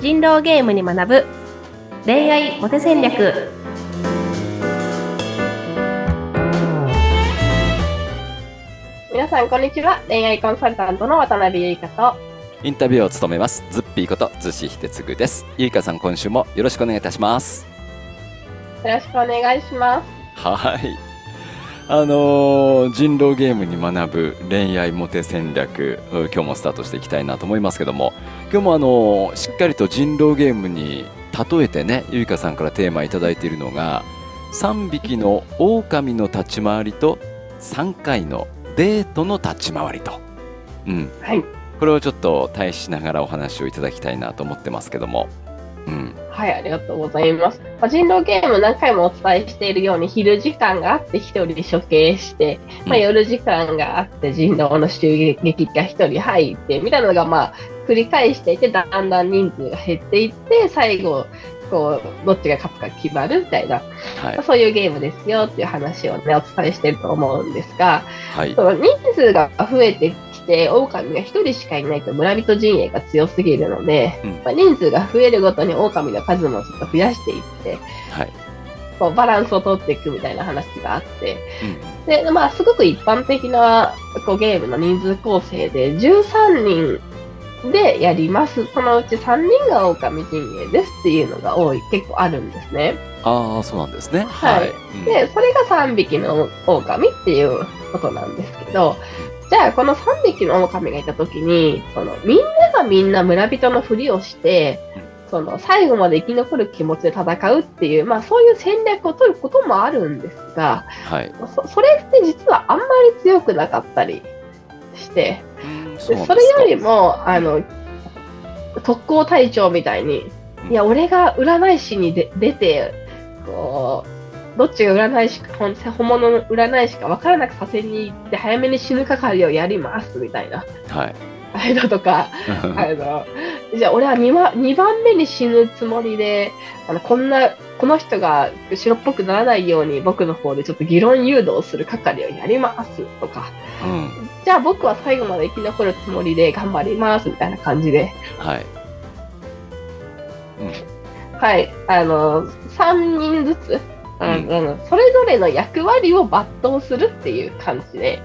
人狼ゲームに学ぶ。恋愛モテ戦略。皆さんこんにちは。恋愛コンサルタントの渡辺優香と。インタビューを務めます。ズッピーことズシヒデツグです。ゆいかさん今週もよろしくお願いいたします。よろしくお願いします。はいあのー、人狼ゲームに学ぶ恋愛モテ戦略今日もスタートしていきたいなと思いますけども。今日もあのー、しっかりと人狼ゲームに例えてねゆいかさんからテーマ頂いているのが3匹の狼の立ち回りと3回のデートの立ち回りと、うん。はい、これをちょっと対しながらお話をいただきたいなと思ってますけども。うん、はい、ありがとうございます。まあ、人狼ゲーム何回もお伝えしているように、昼時間があって1人で処刑して、まあ、夜時間があって人狼の襲撃が1人入って、みたいなのがまあ繰り返していて、だんだん人数が減っていって、最後、こう、どっちが勝つか決まるみたいな、はい、まあ、そういうゲームですよっていう話をね、お伝えしてると思うんですが、はい、その人数が増えてして、狼が1人しかいないと村人陣営が強すぎるので、うん、まあ、人数が増えるごとに狼の数もちょっと増やしていって、はい、こうバランスを取っていくみたいな話があって、うん、で、まあ、すごく一般的なこうゲームの人数構成で、13人でやります。そのうち3人が狼陣営ですっていうのが多い、結構あるんですね。ああ、そうなんですね。はい。うん、で、それが3匹の狼っていうことなんですけど、じゃあ、この3匹の狼がいたときに、その、みんながみんな村人のふりをして、その、最後まで生き残る気持ちで戦うっていう、まあ、そういう戦略を取ることもあるんですが、はい、そそれって実はあんまり強くなかったりして、そでそれよりも、あの、特攻隊長みたいに、いや、俺が占い師にで出て、こう、どっちが占い師か、本物の占い師か分からなくさせに行って早めに死ぬ係をやりますみたいな。はい。あれだとか、あの、じゃあ俺は 2, 番2番目に死ぬつもりで、あの、こんな、この人が白っぽくならないように僕の方でちょっと議論誘導する係をやりますとか、うん、じゃあ僕は最後まで生き残るつもりで頑張りますみたいな感じで。はい。うん、はい。あの、3人ずつ、うん、それぞれの役割を抜刀するっていう感じで、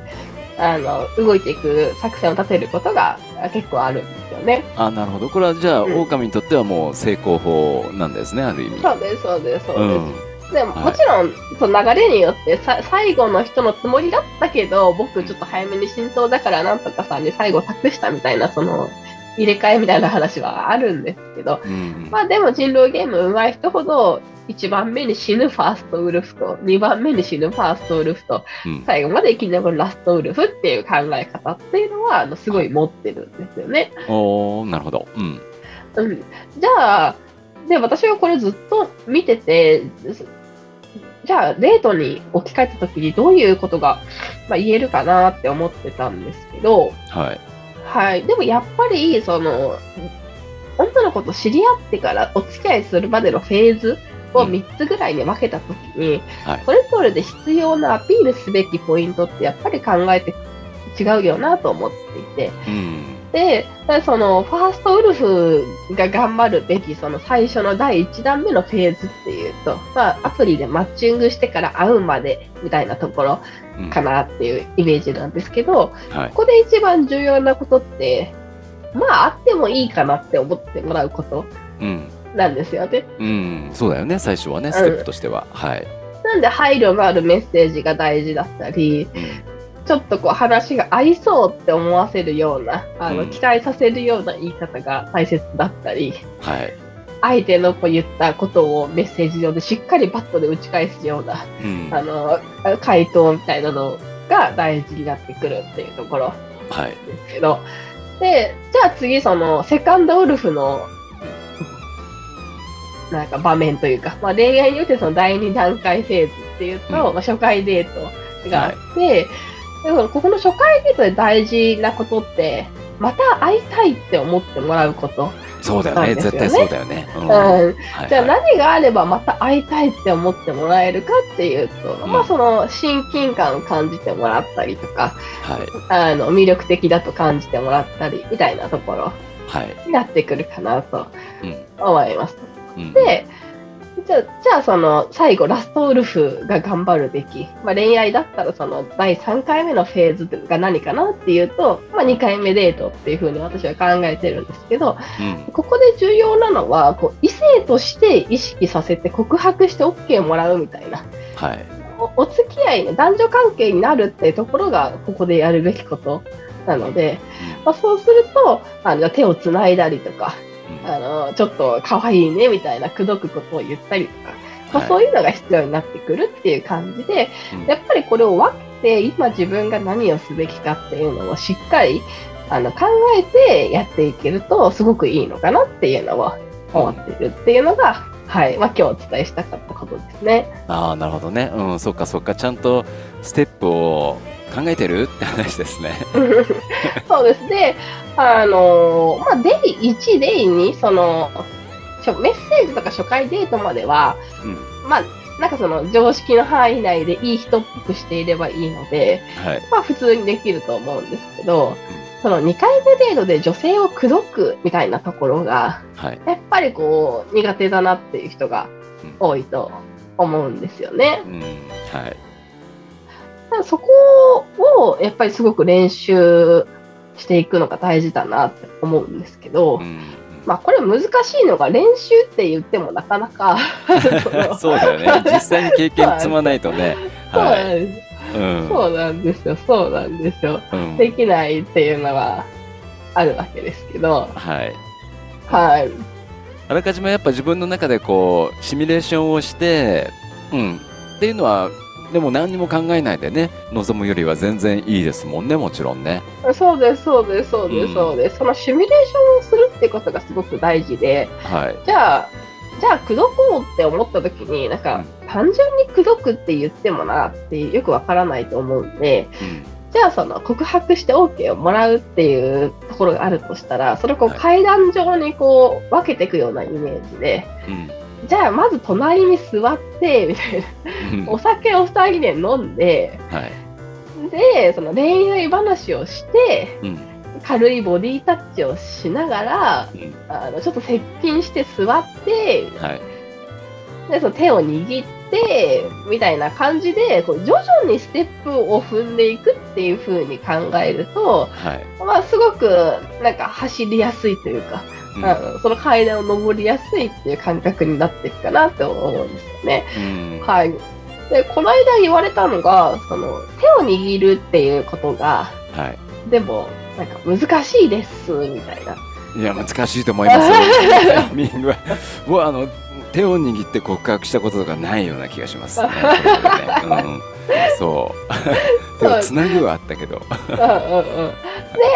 あの、動いていく作戦を立てることが結構あるんですよね。あ、なるほど。これはじゃあ、うん、狼にとってはもう成功法なんですね、ある意味。そうです、そうです、そうです。うん、でも、もちろん、その流れによってさ、最後の人のつもりだったけど、僕ちょっと早めに浸透だからなんとかさんに最後託したみたいな、その、入れ替えみたいな話はあるんですけど、うん、まあでも人狼ゲーム上手い人ほど1番目に死ぬファーストウルフと、2番目に死ぬファーストウルフと、うん、最後まで生き残るラストウルフっていう考え方っていうのは、あのすごい持ってるんですよね。おー、なるほど。うん。うん。じゃあ、で、私はこれずっと見てて、じゃあ、デートに置き換えたときにどういうことが、まあ、言えるかなって思ってたんですけど、はい。はい。でもやっぱり、その、女の子と知り合ってからお付き合いするまでのフェーズを3つぐらいに分けたときに、はい、それぞれで必要なアピールすべきポイントってやっぱり考えて違うよなと思っていて、うん、で、そのファーストウルフが頑張るべきその最初の第1弾目のフェーズっていうと、まあ、アプリでマッチングしてから会うまでみたいなところかなっていうイメージなんですけど、うんはい、ここで一番重要なことって、まあ、あってもいいかなって思ってもらうこと。うんなんですよね。うん、そうだよね、最初はね、ステップとしては。うん、はい。なんで配慮のあるメッセージが大事だったり、うん、ちょっとこう話が合いそうって思わせるような、あの、期待させるような言い方が大切だったり、はい。相手のこう言ったことをメッセージ上でしっかりバットで打ち返すような、うん、あの、回答みたいなのが大事になってくるっていうところ。ですけど、はい、で、じゃあ次その、セカンドウルフのなんか場面というか、まあ、恋愛によってその第2段階フェーズっていうと、うん、まあ、初回デートがあって、はい、ここの初回デートで大事なことって、また会いたいって思ってもらうこと。そうだよね、絶対そうだよね。うん。うん、じゃあ何があればまた会いたいって思ってもらえるかっていうと、うん、まあその親近感を感じてもらったりとか、はい、あの魅力的だと感じてもらったりみたいなところはい。なってくるかなとうん。思います。うん、で、じゃあ、じゃあその最後、ラストウルフが頑張るべき、まあ、恋愛だったらその第3回目のフェーズが何かなっていうと、まあ、2回目デートっていうふうに私は考えてるんですけど、うん。ここで重要なのは、こう異性として意識させて告白して OK もらうみたいな。はい。おお付き合いね、男女関係になるっていうところが、ここでやるべきことなので、まあ、そうすると、あの手をつないだりとか、うんあのちょっと可愛いねみたいな口説くことを言ったりとか、まあ、はいそういうのが必要になってくるっていう感じで、うんやっぱりこれを分けて、今自分が何をすべきかっていうのをしっかりあの考えてやっていけると、すごくいいのかなっていうのを思ってるっていうのが、はい、まあ、今日お伝えしたかったことですね。ああ、なるほどね。うん、そっかそっか。ちゃんとステップを考えてる？って話ですね。そうです。で、あのまあ、デイ1、デイ2、その、メッセージとか初回デートまでは、うん。まあ、なんかその常識の範囲内でいい人っぽくしていればいいので、はい。まあ普通にできると思うんですけど、その2回目デートで女性を口説くみたいなところが、はい。やっぱりこう苦手だなっていう人が多いと思うんですよね。うん。はい。だそこをやっぱりすごく練習していくのが大事だなって思うんですけど、うん。まあこれ難しいのが練習って言ってもなかなか そうだよね。実際に経験積まないとね。そうなはい。んですうん。そうなんですよ、そうなんですよ。うんできないっていうのはあるわけですけど、はい。はい。あらかじめやっぱ自分の中でこう、シミュレーションをして、うん。っていうのは、でも何にも考えないでね、望むよりは全然いいですもんね、もちろんね。そうです、そうです、そうです、うんそうです。そのシミュレーションをするってことがすごく大事で、はい。じゃあ、じゃあ、口説こうって思った時に、なんか、単純に口説くって言ってもなってよくわからないと思うんで、うん。じゃあ、その告白して OK をもらうっていうところがあるとしたら、それをこうはい階段状にこう分けていくようなイメージで、うん。じゃあ、まず隣に座って、みたいな。うんお酒を二人で飲んで、はい。で、その恋愛話をして、うん。軽いボディタッチをしながら、うんあのちょっと接近して座って、はい。でその手を握って、みたいな感じで、こう徐々にステップを踏んでいくっていう風に考えると、はい。まあ、すごくなんか走りやすいというか、うんその階段を登りやすいっていう感覚になっていくかなって思うんですよね。うん。はい。で、この間言われたのが、その手を握るっていうことが、はい。でも、なんか難しいです、みたいな。いや、難しいと思いますよ。タイミングは。僕は、あの、手を握って告白したことがないような気がしますね。うん。そう。手をつなぐはあったけど。うんうんうん。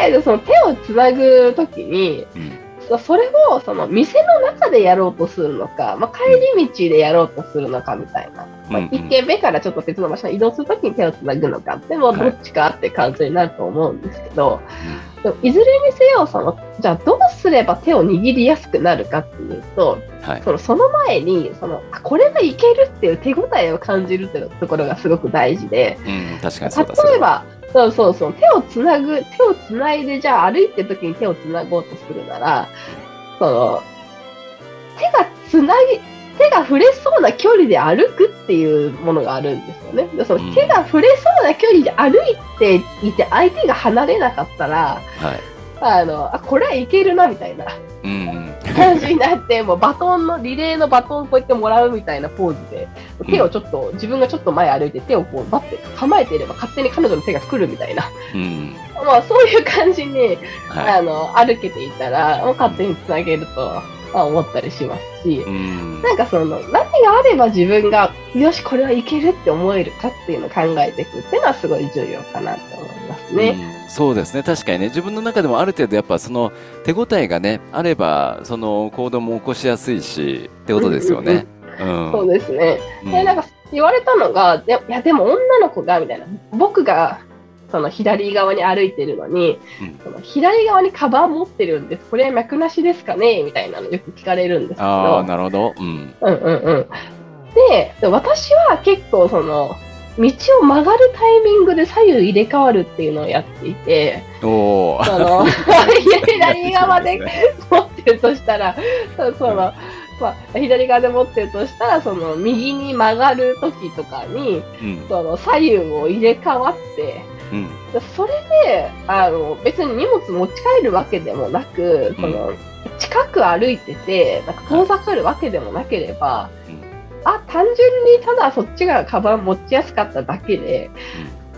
で、でその手をつなぐときに、うん。そそれをその店の中でやろうとするのか、まあ、帰り道でやろうとするのかみたいな。まあ、うん1軒目からちょっと別の場所に移動するときに手をつなぐのか、でもはいどっちかって感じになると思うんですけど、でもいずれにせよその、じゃあどうすれば手を握りやすくなるかっていうと、はい。そのその前にそのあこれがいけるっていう手応えを感じるっていうところがすごく大事で、うん、確かに例えば、そうそうそう、手をつなぐ、手をつないで、じゃあ歩いてる時に手をつなごうとするなら、その、手がつなぎ、手が触れそうな距離で歩くっていうものがあるんですよね。でそのうん手が触れそうな距離で歩いていて、相手が離れなかったら、はい。あの、あ、これはいけるな、みたいなうん。感じになって、もうバトンの、リレーのバトンをこうやってもらうみたいなポーズで、手をちょっと、自分がちょっと前歩いて手をこうバッて構えていれば勝手に彼女の手が来るみたいな。うん。まあそういう感じに、はあの、歩けていたら、もう勝手につなげると、まあ、思ったりしますしい。う、ん。なんかその、何があれば自分が、よし、これはいけるって思えるかっていうのを考えていくっていうのはすごい重要かなと思いますね。うんそうですね確かにね自分の中でもある程度やっぱその手応えがねあればその行動も起こしやすいしってことですよね。うんそうですね。うんで、なんか言われたのが、でいや、でも女の子が、みたいな。僕が、その左側に歩いてるのに、うんその左側にカバン持ってるんです。これは脈なしですかね？みたいなのよく聞かれるんですけど。ああなるほど。うんうんうんうん。で、で私は結構その、道を曲がるタイミングで左右入れ替わるっていうのをやっていて、おお。その 左側で持ってるとしたら、そその、まあ、左側で持ってるとしたら、その右に曲がる時とかに、うん。その左右を入れ替わって、うん。それで、あの、別に荷物持ち帰るわけでもなく、その、近く歩いてて、なんか遠ざかるわけでもなければ、うんあ、単純にただそっちがカバン持ちやすかっただけで、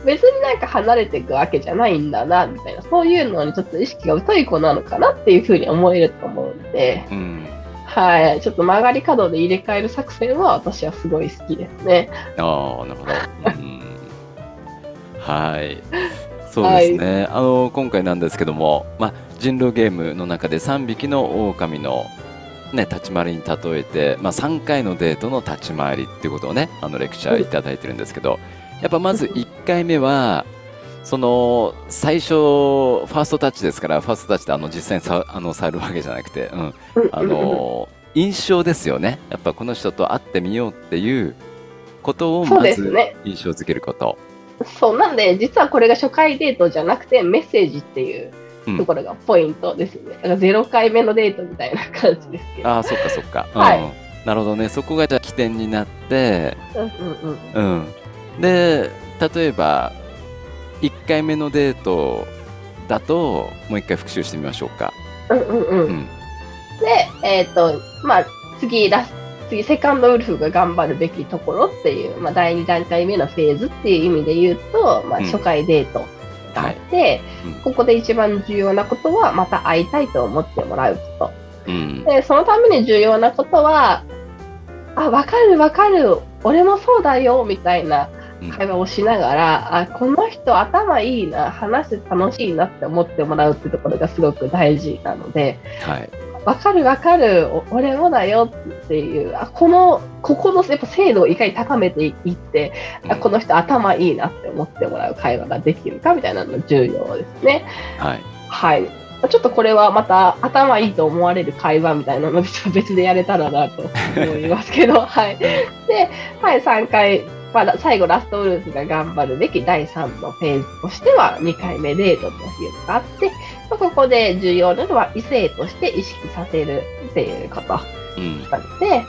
別になんか離れていくわけじゃないんだな、みたいな、そういうのにちょっと意識が疎い子なのかなっていうふうに思えると思うんで、うん。はい、ちょっと曲がり角で入れ替える作戦は私はすごい好きですね。ああ、なるほど。うん。はい。そうですね。あの、今回なんですけども、まあ、人狼ゲームの中で3匹の狼の、ね、立ち回りに例えて、まあ、3回のデートの立ち回りっていうことをね、あの、レクチャーいただいてるんですけど、やっぱまず1回目は、その、最初、ファーストタッチですから、ファーストタッチってあの、実際にさあの触るわけじゃなくて、うん。あの印象ですよね。やっぱこの人と会ってみようっていうことをそうまずですね。印象づけること。そう、なんで、実はこれが初回デートじゃなくて、メッセージっていううんところがポイントですね。だから0回目のデートみたいな感じですけど。ああ、そっかそっか。はいうん、なるほどね。そこがじゃあ起点になって、うんうんうん。うん。で、例えば、1回目のデートだと、もう一回復習してみましょうか。うんうんう。うんん。で、えっ、と、まあ、次ラス、次、セカンドウルフが頑張るべきところっていう、まあ、第2段階目のフェーズっていう意味で言うと、まあ、うん初回デートがあって、うんここで一番重要なことは、また会いたいと思ってもらうこと。うん。で、そのために重要なことは、あ、わかるわかる、俺もそうだよ、みたいなうん会話をしながら、あ、この人頭いいな、話して楽しいなって思ってもらうってところがすごく大事なので、はい。わかるわかる、お俺もだよっていう、あこの、ここのやっぱ精度をいかに高めていって、あこの人頭いいなって思ってもらう会話ができるかみたいなのが重要ですね。はい。はい。ちょっとこれはまた頭いいと思われる会話みたいなの別別でやれたらなと思いますけど、はい。で、はい、3回、まだ最後ラストウルフが頑張るべき第3のフェーズとしては2回目デートというのがあって、まあここで重要なのは異性として意識させるっていうことうん。なので、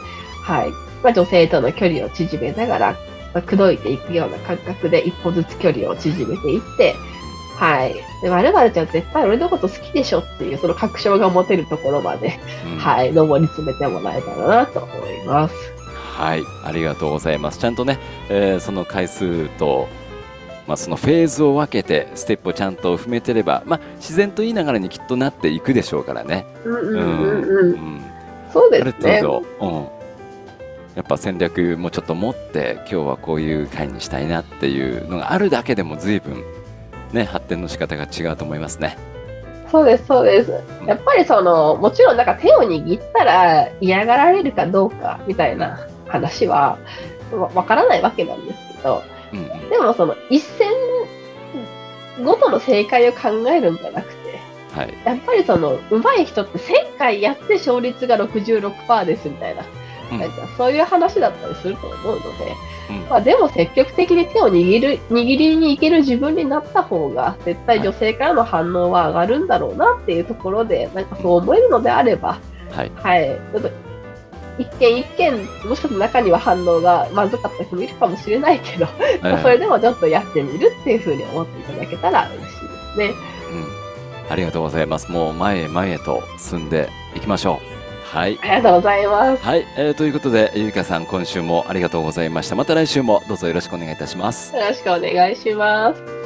はい。まあ、女性との距離を縮めながら、まあ口説いていくような感覚で一歩ずつ距離を縮めていって、はい。で、〇〇ちゃん絶対俺のこと好きでしょっていう、その確証が持てるところまで、うんはい、上り詰めてもらえたらなと思います。はい、ありがとうございます。ちゃんとね、えーその回数と、まあ、そのフェーズを分けて、ステップをちゃんと踏めてれば、まあ、自然といい流れにきっとなっていくでしょうからね。うんうんううんうん。んそうあるですね。程度、うん、やっぱ戦略もちょっと持って、今日はこういう回にしたいなっていうのがあるだけでも随分、ね、発展の仕方が違うと思いますね。そうです、そうです。やっぱりその、もちろんなんか手を握ったら嫌がられるかどうかみたいな話はわわからないわけなんですけど、うんうん。でもその一戦ごとの正解を考えるんじゃなくて、はい。やっぱりその上手い人って1000回やって勝率が66%ですみたいな、うん。なんかそういう話だったりすると思うので、うん。まあ、でも積極的に手を握る握りにいける自分になった方が絶対女性からの反応は上がるんだろうなっていうところでなんかそう思えるのであれば、はい。はい、ちょっと一件一件もしかしたら中には反応がまずかった人もいるかもしれないけど、まあそれでもちょっとやってみるっていうふうに思っていただけたら嬉しいですね。うん、ありがとうございます。もう前へ前へと進んでいきましょう。はい。ありがとうございます。はい、えーということで、ゆいかさん、今週もありがとうございました。また来週もどうぞよろしくお願いいたします。よろしくお願いします。